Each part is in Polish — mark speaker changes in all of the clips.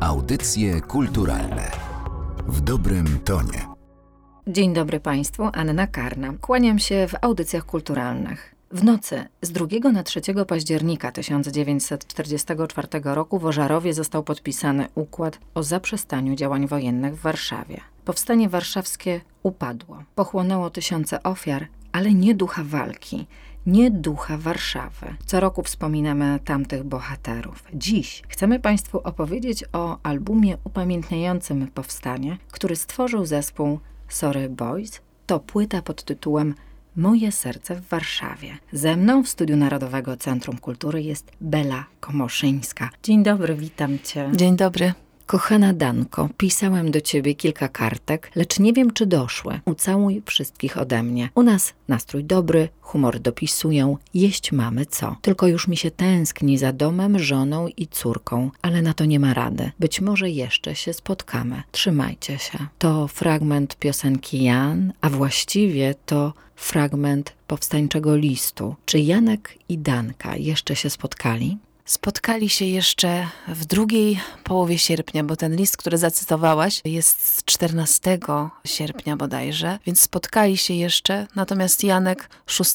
Speaker 1: Audycje kulturalne w dobrym tonie.
Speaker 2: Dzień dobry Państwu, Anna Karna. Kłaniam się w audycjach kulturalnych. W nocy z 2 na 3 października 1944 roku w Ożarowie został podpisany układ o zaprzestaniu działań wojennych w Warszawie. Powstanie warszawskie upadło. Pochłonęło tysiące ofiar, ale nie ducha walki, nie ducha Warszawy. Co roku wspominamy tamtych bohaterów. Dziś chcemy Państwu opowiedzieć o albumie upamiętniającym powstanie, który stworzył zespół Sorry Boys. To płyta pod tytułem Moje serce w Warszawie. Ze mną w Studiu Narodowego Centrum Kultury jest Bela Komoszyńska. Dzień dobry, witam Cię.
Speaker 3: Dzień dobry.
Speaker 2: Kochana Danko, pisałem do ciebie kilka kartek, lecz nie wiem, czy doszły. Ucałuj wszystkich ode mnie. U nas nastrój dobry, humor dopisują, jeść mamy co. Tylko już mi się tęskni za domem, żoną i córką, ale na to nie ma rady. Być może jeszcze się spotkamy. Trzymajcie się. To fragment piosenki Jan, a właściwie to fragment powstańczego listu. Czy Janek i Danka jeszcze się spotkali?
Speaker 3: Spotkali się jeszcze w drugiej połowie sierpnia, bo ten list, który zacytowałaś, jest z 14 sierpnia bodajże, więc spotkali się jeszcze, natomiast Janek 6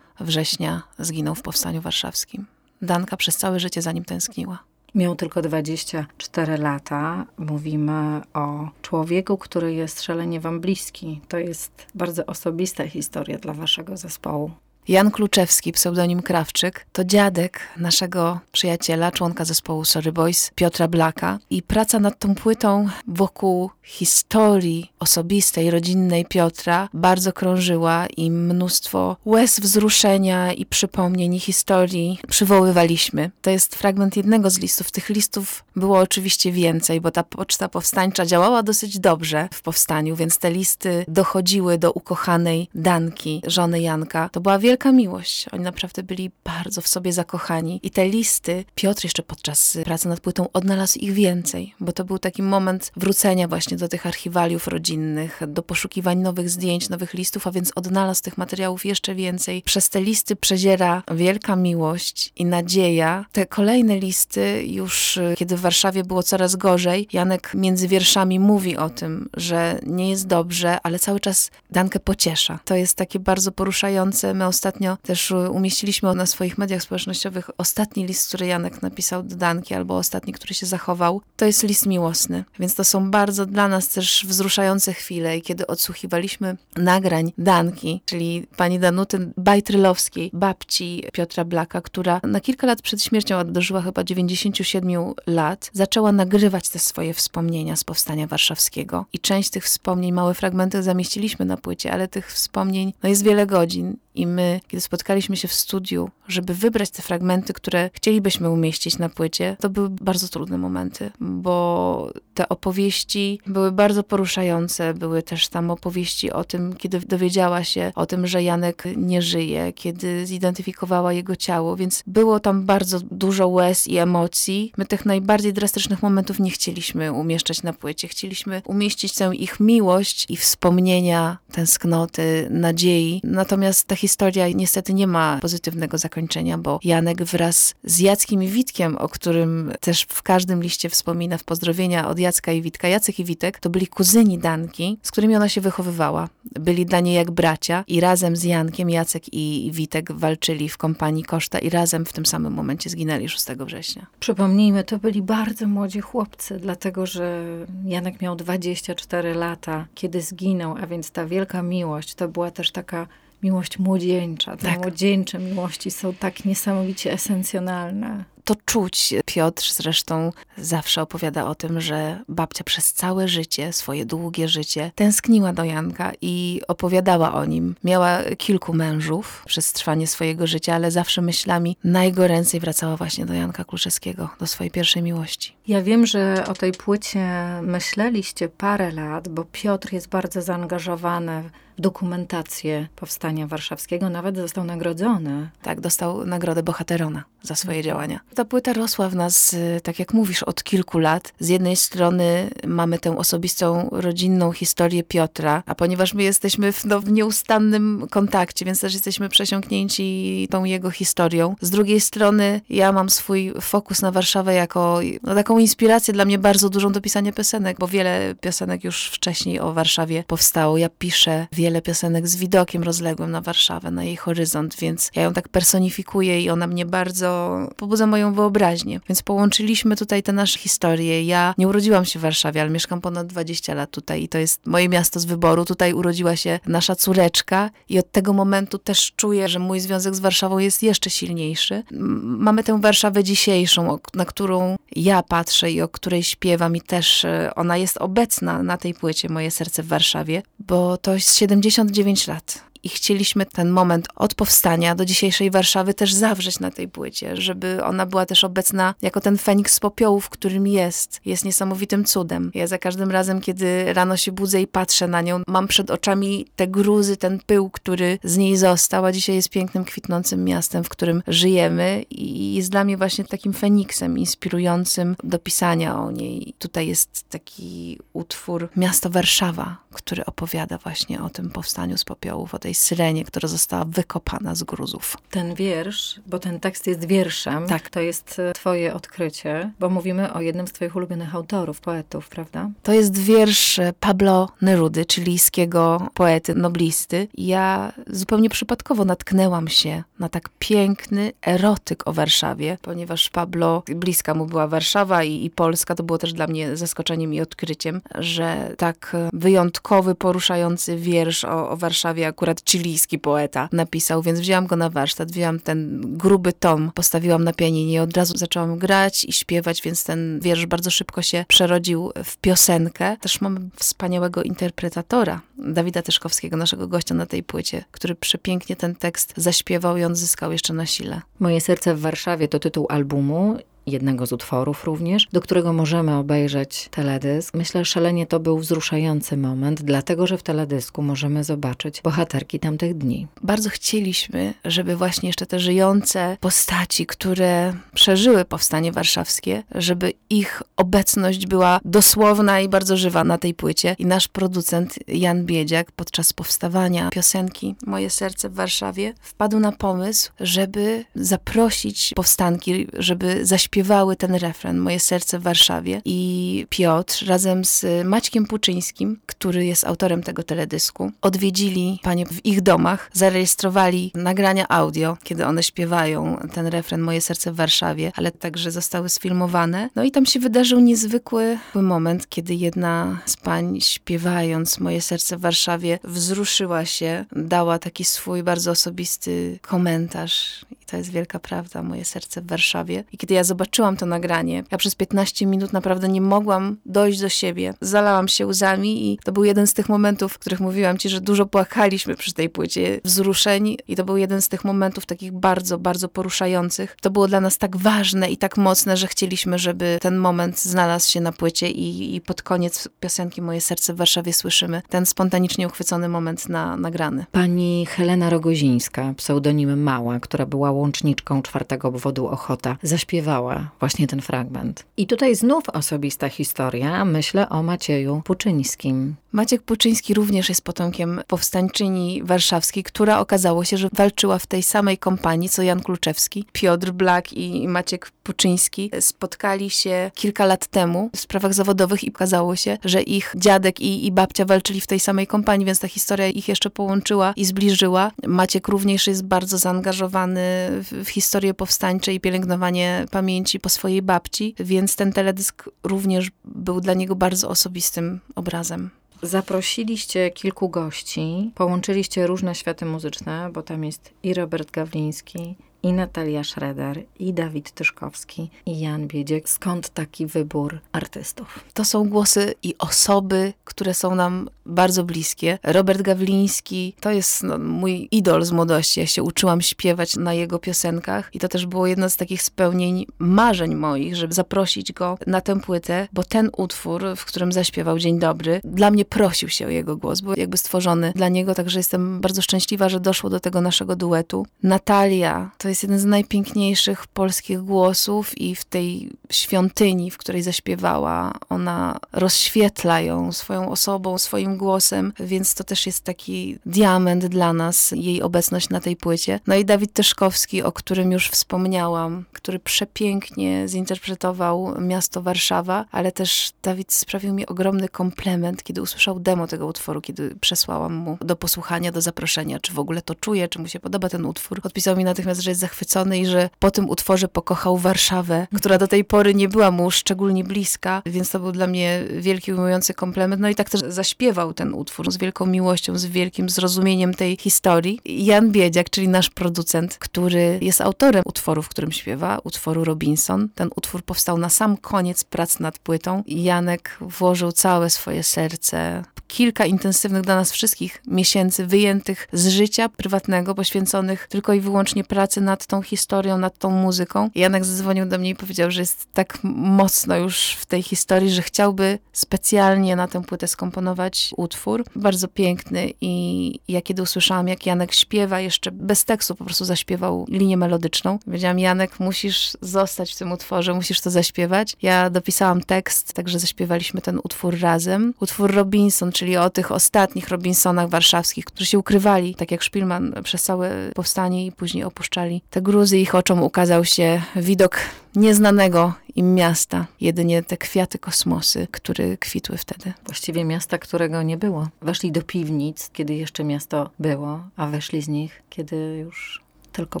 Speaker 3: września zginął w Powstaniu Warszawskim. Danka przez całe życie za nim tęskniła.
Speaker 2: Miał tylko 24 lata. Mówimy o człowieku, który jest szalenie wam bliski. To jest bardzo osobista historia dla waszego zespołu.
Speaker 3: Jan Kluczewski, pseudonim Krawczyk, to dziadek naszego przyjaciela, członka zespołu Sorry Boys, Piotra Blaka. I praca nad tą płytą wokół historii osobistej, rodzinnej Piotra bardzo krążyła i mnóstwo łez wzruszenia i przypomnień i historii przywoływaliśmy. To jest fragment jednego z listów. Tych listów było oczywiście więcej, bo ta poczta powstańcza działała dosyć dobrze w powstaniu, więc te listy dochodziły do ukochanej Danki, żony Janka. To była wielka miłość. Oni naprawdę byli bardzo w sobie zakochani. I te listy, Piotr jeszcze podczas pracy nad płytą odnalazł ich więcej, bo to był taki moment wrócenia właśnie do tych archiwaliów rodzinnych, do poszukiwań nowych zdjęć, nowych listów, a więc odnalazł tych materiałów jeszcze więcej. Przez te listy przeziera wielka miłość i nadzieja. Te kolejne listy już, kiedy w Warszawie było coraz gorzej, Janek między wierszami mówi o tym, że nie jest dobrze, ale cały czas Dankę pociesza. To jest takie bardzo poruszające. My ostatnio też umieściliśmy na swoich mediach społecznościowych ostatni list, który Janek napisał do Danki, albo ostatni, który się zachował. To jest list miłosny, więc to są bardzo dla nas też wzruszające chwile. I kiedy odsłuchiwaliśmy nagrań Danki, czyli pani Danuty Bajtrylowskiej, babci Piotra Blaka, która na kilka lat przed śmiercią, dożyła chyba 97 lat, zaczęła nagrywać te swoje wspomnienia z Powstania Warszawskiego. I część tych wspomnień, małe fragmenty zamieściliśmy na płycie, ale tych wspomnień no jest wiele godzin. I my, kiedy spotkaliśmy się w studiu, żeby wybrać te fragmenty, które chcielibyśmy umieścić na płycie, to były bardzo trudne momenty, bo te opowieści były bardzo poruszające. Były też tam opowieści o tym, kiedy dowiedziała się o tym, że Janek nie żyje, kiedy zidentyfikowała jego ciało, więc było tam bardzo dużo łez i emocji. My tych najbardziej drastycznych momentów nie chcieliśmy umieszczać na płycie. Chcieliśmy umieścić tę ich miłość i wspomnienia, tęsknoty, nadziei. Natomiast ta historia niestety nie ma pozytywnego zakończenia, bo Janek wraz z Jackiem i Witkiem, o którym też w każdym liście wspomina w pozdrowienia od Jacka i Witka. Jacek i Witek to byli kuzyni Danki, z którymi ona się wychowywała. Byli dla niej jak bracia i razem z Jankiem Jacek i Witek walczyli w kompanii Koszta i razem w tym samym momencie zginęli 6 września.
Speaker 2: Przypomnijmy, to byli bardzo młodzi chłopcy, dlatego że Janek miał 24 lata, kiedy zginął, a więc ta wielka miłość to była też taka miłość młodzieńcza. Te tak. młodzieńcze miłości są tak niesamowicie esencjonalne.
Speaker 3: To czuć. Piotr zresztą zawsze opowiada o tym, że babcia przez całe życie, swoje długie życie, tęskniła do Janka i opowiadała o nim. Miała kilku mężów przez trwanie swojego życia, ale zawsze myślami najgoręcej wracała właśnie do Janka Kluczewskiego, do swojej pierwszej miłości.
Speaker 2: Ja wiem, że o tej płycie myśleliście parę lat, bo Piotr jest bardzo zaangażowany dokumentację powstania warszawskiego, nawet został nagrodzony.
Speaker 3: Tak, dostał nagrodę Bohaterona za swoje działania. Ta płyta rosła w nas, y, tak jak mówisz, od kilku lat. Z jednej strony mamy tę osobistą, rodzinną historię Piotra, a ponieważ my jesteśmy w, no, w nieustannym kontakcie, więc też jesteśmy przesiąknięci tą jego historią. Z drugiej strony ja mam swój fokus na Warszawę jako no, taką inspirację dla mnie bardzo dużą do pisania piosenek, bo wiele piosenek już wcześniej o Warszawie powstało. Ja piszę wiele piosenek z widokiem rozległym na Warszawę, na jej horyzont, więc ja ją tak personifikuję i ona mnie bardzo pobudza moją wyobraźnię. Więc połączyliśmy tutaj te nasze historie. Ja nie urodziłam się w Warszawie, ale mieszkam ponad 20 lat tutaj i to jest moje miasto z wyboru. Tutaj urodziła się nasza córeczka i od tego momentu też czuję, że mój związek z Warszawą jest jeszcze silniejszy. Mamy tę Warszawę dzisiejszą, na którą ja patrzę i o której śpiewam i też e, ona jest obecna na tej płycie Moje serce w Warszawie, bo to jest 79 lat i chcieliśmy ten moment od powstania do dzisiejszej Warszawy też zawrzeć na tej płycie, żeby ona była też obecna jako ten feniks z popiołu, w którym jest. Jest niesamowitym cudem. Ja za każdym razem, kiedy rano się budzę i patrzę na nią, mam przed oczami te gruzy, ten pył, który z niej został, a dzisiaj jest pięknym, kwitnącym miastem, w którym żyjemy i jest dla mnie właśnie takim feniksem inspirującym do pisania o niej. Tutaj jest taki utwór Miasto Warszawa, który opowiada właśnie o tym powstaniu z popiołów, o tej tej syrenie, która została wykopana z gruzów.
Speaker 2: Ten wiersz, bo ten tekst jest wierszem, tak. to jest e, twoje odkrycie, bo mówimy o jednym z twoich ulubionych autorów, poetów, prawda?
Speaker 3: To jest wiersz e, Pablo Nerudy, chilijskiego poety, noblisty. Ja zupełnie przypadkowo natknęłam się na tak piękny erotyk o Warszawie, ponieważ Pablo, bliska mu była Warszawa i, i Polska, to było też dla mnie zaskoczeniem i odkryciem, że tak e, wyjątkowy, poruszający wiersz o, o Warszawie akurat chilijski poeta napisał, więc wzięłam go na warsztat, wzięłam ten gruby tom, postawiłam na pianinie i od razu zaczęłam grać i śpiewać, więc ten wiersz bardzo szybko się przerodził w piosenkę. Też mamy wspaniałego interpretatora, Dawida Tyszkowskiego, naszego gościa na tej płycie, który przepięknie ten tekst zaśpiewał i on zyskał jeszcze na sile.
Speaker 2: Moje serce w Warszawie to tytuł albumu jednego z utworów również, do którego możemy obejrzeć teledysk. Myślę, szalenie to był wzruszający moment, dlatego że w teledysku możemy zobaczyć bohaterki tamtych dni.
Speaker 3: Bardzo chcieliśmy, żeby właśnie jeszcze te żyjące postaci, które przeżyły powstanie warszawskie, żeby ich obecność była dosłowna i bardzo żywa na tej płycie. I nasz producent Jan Biedziak podczas powstawania piosenki Moje serce w Warszawie wpadł na pomysł, żeby zaprosić powstanki, żeby zaśpiewać śpiewały ten refren Moje serce w Warszawie i Piotr razem z Maćkiem Puczyńskim, który jest autorem tego teledysku, odwiedzili panie w ich domach, zarejestrowali nagrania audio, kiedy one śpiewają ten refren Moje serce w Warszawie, ale także zostały sfilmowane. No i tam się wydarzył niezwykły moment, kiedy jedna z pań śpiewając Moje serce w Warszawie wzruszyła się, dała taki swój bardzo osobisty komentarz to jest wielka prawda, moje serce w Warszawie. I kiedy ja zobaczyłam to nagranie, ja przez 15 minut naprawdę nie mogłam dojść do siebie. Zalałam się łzami i to był jeden z tych momentów, w których mówiłam ci, że dużo płakaliśmy przy tej płycie wzruszeń i to był jeden z tych momentów takich bardzo, bardzo poruszających. To było dla nas tak ważne i tak mocne, że chcieliśmy, żeby ten moment znalazł się na płycie i, i pod koniec piosenki Moje serce w Warszawie słyszymy ten spontanicznie uchwycony moment na, nagrany.
Speaker 2: Pani Helena Rogozińska, pseudonim Mała, która była łączniczką czwartego obwodu Ochota, zaśpiewała właśnie ten fragment. I tutaj znów osobista historia, myślę o Macieju Puczyńskim.
Speaker 3: Maciek Puczyński również jest potomkiem powstańczyni warszawskiej, która okazało się, że walczyła w tej samej kompanii co Jan Kluczewski. Piotr Blak i Maciek Puczyński spotkali się kilka lat temu w sprawach zawodowych i okazało się, że ich dziadek i, i babcia walczyli w tej samej kompanii, więc ta historia ich jeszcze połączyła i zbliżyła. Maciek również jest bardzo zaangażowany w, w historię powstańcze i pielęgnowanie pamięci po swojej babci, więc ten teledysk również był dla niego bardzo osobistym obrazem.
Speaker 2: Zaprosiliście kilku gości, połączyliście różne światy muzyczne, bo tam jest i Robert Gawliński, i Natalia Schroeder, i Dawid Tyszkowski, i Jan Biedziek. Skąd taki wybór artystów?
Speaker 3: To są głosy i osoby, które są nam bardzo bliskie. Robert Gawliński to jest no, mój idol z młodości. Ja się uczyłam śpiewać na jego piosenkach i to też było jedno z takich spełnień marzeń moich, żeby zaprosić go na tę płytę, bo ten utwór, w którym zaśpiewał Dzień Dobry, dla mnie prosił się o jego głos. Był jakby stworzony dla niego, także jestem bardzo szczęśliwa, że doszło do tego naszego duetu. Natalia to jest jeden z najpiękniejszych polskich głosów i w tej świątyni, w której zaśpiewała, ona rozświetla ją swoją osobą, swoim głosem, więc to też jest taki diament dla nas, jej obecność na tej płycie. No i Dawid Tyszkowski, o którym już wspomniałam, który przepięknie zinterpretował miasto Warszawa, ale też Dawid sprawił mi ogromny komplement, kiedy usłyszał demo tego utworu, kiedy przesłałam mu do posłuchania, do zaproszenia, czy w ogóle to czuje, czy mu się podoba ten utwór. Odpisał mi natychmiast, że jest zachwycony i że po tym utworze pokochał Warszawę, która do tej pory nie była mu szczególnie bliska, więc to był dla mnie wielki, ujmujący komplement. No i tak też zaśpiewał ten utwór z wielką miłością, z wielkim zrozumieniem tej historii. Jan Biedziak, czyli nasz producent, który jest autorem utworu, w którym śpiewa, utworu Robinson. Ten utwór powstał na sam koniec prac nad płytą. Janek włożył całe swoje serce, kilka intensywnych dla nas wszystkich miesięcy wyjętych z życia prywatnego, poświęconych tylko i wyłącznie pracy nad tą historią, nad tą muzyką. Janek zadzwonił do mnie i powiedział, że jest tak mocno już w tej historii, że chciałby specjalnie na tę płytę skomponować utwór. Bardzo piękny i ja kiedy usłyszałam, jak Janek śpiewa, jeszcze bez tekstu po prostu zaśpiewał linię melodyczną, powiedziałam, Janek, musisz zostać w tym utworze, musisz to zaśpiewać. Ja dopisałam tekst, także zaśpiewaliśmy ten utwór razem. Utwór Robinson, czyli o tych ostatnich Robinsonach warszawskich, którzy się ukrywali, tak jak Szpilman przez całe powstanie i później opuszczali te gruzy. Ich oczom ukazał się widok nieznanego im miasta, jedynie te kwiaty kosmosy, które kwitły wtedy.
Speaker 2: Właściwie miasta, którego nie było. Weszli do piwnic, kiedy jeszcze miasto było, a weszli z nich, kiedy już tylko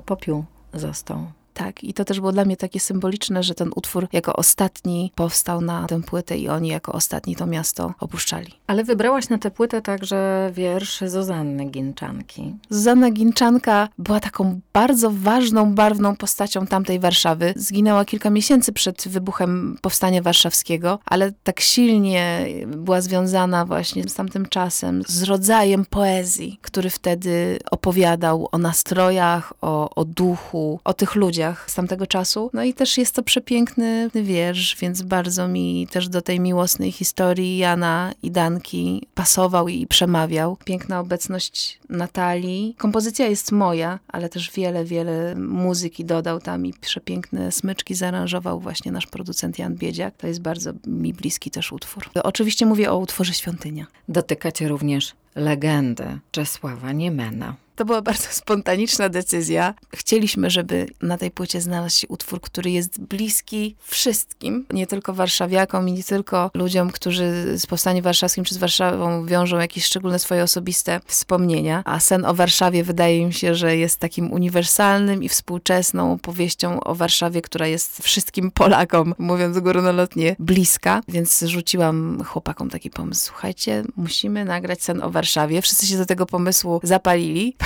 Speaker 2: popiół został.
Speaker 3: Tak, i to też było dla mnie takie symboliczne, że ten utwór jako ostatni powstał na tę płytę i oni jako ostatni to miasto opuszczali.
Speaker 2: Ale wybrałaś na tę płytę także wiersz Zuzanny Ginczanki.
Speaker 3: Zuzanna Ginczanka była taką bardzo ważną, barwną postacią tamtej Warszawy. Zginęła kilka miesięcy przed wybuchem Powstania Warszawskiego, ale tak silnie była związana właśnie z tamtym czasem, z rodzajem poezji, który wtedy opowiadał o nastrojach, o, o duchu, o tych ludziach z tamtego czasu. No i też jest to przepiękny wiersz, więc bardzo mi też do tej miłosnej historii Jana i Danki pasował i przemawiał. Piękna obecność Natalii. Kompozycja jest moja, ale też wiele, wiele muzyki dodał tam i przepiękne smyczki zaaranżował właśnie nasz producent Jan Biedziak. To jest bardzo mi bliski też utwór. Oczywiście mówię o utworze Świątynia.
Speaker 2: Dotykacie również legendy Czesława Niemena.
Speaker 3: To była bardzo spontaniczna decyzja. Chcieliśmy, żeby na tej płycie znalazł się utwór, który jest bliski wszystkim, nie tylko warszawiakom i nie tylko ludziom, którzy z Powstaniem Warszawskim czy z Warszawą wiążą jakieś szczególne swoje osobiste wspomnienia. A sen o Warszawie wydaje mi się, że jest takim uniwersalnym i współczesną opowieścią o Warszawie, która jest wszystkim Polakom, mówiąc górnolotnie, bliska. Więc rzuciłam chłopakom taki pomysł. Słuchajcie, musimy nagrać sen o Warszawie. Wszyscy się do tego pomysłu zapalili.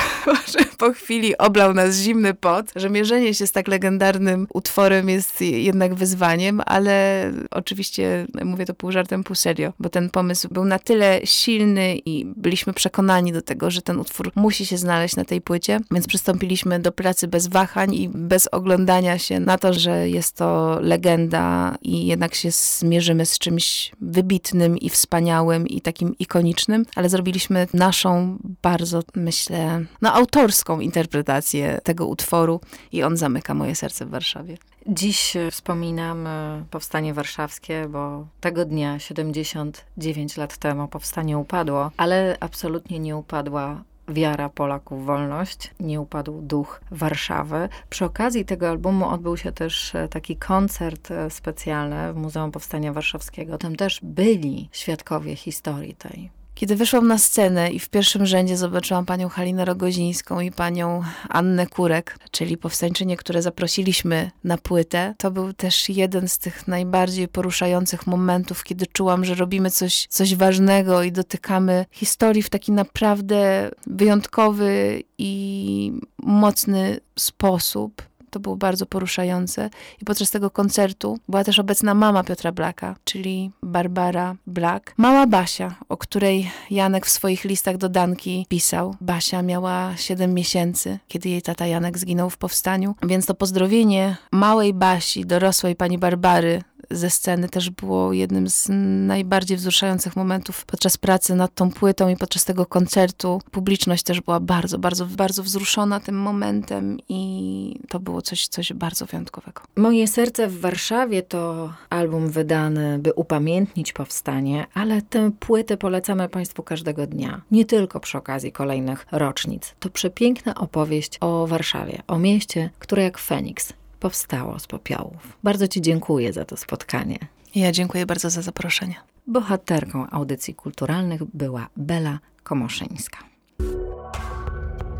Speaker 3: Po chwili oblał nas zimny pot, że mierzenie się z tak legendarnym utworem jest jednak wyzwaniem, ale oczywiście mówię to pół żartem, pół serio, bo ten pomysł był na tyle silny i byliśmy przekonani do tego, że ten utwór musi się znaleźć na tej płycie, więc przystąpiliśmy do pracy bez wahań i bez oglądania się na to, że jest to legenda i jednak się zmierzymy z czymś wybitnym i wspaniałym i takim ikonicznym, ale zrobiliśmy naszą bardzo, myślę, no, autorską interpretację tego utworu i on zamyka moje serce w Warszawie.
Speaker 2: Dziś wspominam powstanie warszawskie, bo tego dnia, 79 lat temu, powstanie upadło, ale absolutnie nie upadła wiara Polaków w wolność, nie upadł duch Warszawy. Przy okazji tego albumu odbył się też taki koncert specjalny w Muzeum Powstania Warszawskiego. Tam też byli świadkowie historii tej
Speaker 3: Kiedy wyszłam na scenę i w pierwszym rzędzie zobaczyłam panią Halinę Rogozińską i panią Annę Kurek, czyli powstańczynie, które zaprosiliśmy na płytę, to był też jeden z tych najbardziej poruszających momentów, kiedy czułam, że robimy coś, coś ważnego i dotykamy historii w taki naprawdę wyjątkowy i mocny sposób. To było bardzo poruszające. I podczas tego koncertu była też obecna mama Piotra Blaka, czyli Barbara Black. Mała Basia, o której Janek w swoich listach do Danki pisał. Basia miała 7 miesięcy, kiedy jej tata Janek zginął w powstaniu. Więc to pozdrowienie małej Basi, dorosłej pani Barbary ze sceny też było jednym z najbardziej wzruszających momentów podczas pracy nad tą płytą i podczas tego koncertu. Publiczność też była bardzo, bardzo, bardzo wzruszona tym momentem i to było coś, coś bardzo wyjątkowego.
Speaker 2: Moje serce w Warszawie to album wydany, by upamiętnić powstanie, ale tę płytę polecamy Państwu każdego dnia. Nie tylko przy okazji kolejnych rocznic. To przepiękna opowieść o Warszawie, o mieście, które jak Feniks powstało z popiołów. Bardzo Ci dziękuję za to spotkanie.
Speaker 3: Ja dziękuję bardzo za zaproszenie.
Speaker 2: Bohaterką audycji kulturalnych była Bela Komoszyńska.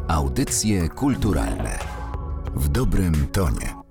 Speaker 1: Audycje kulturalne w dobrym tonie.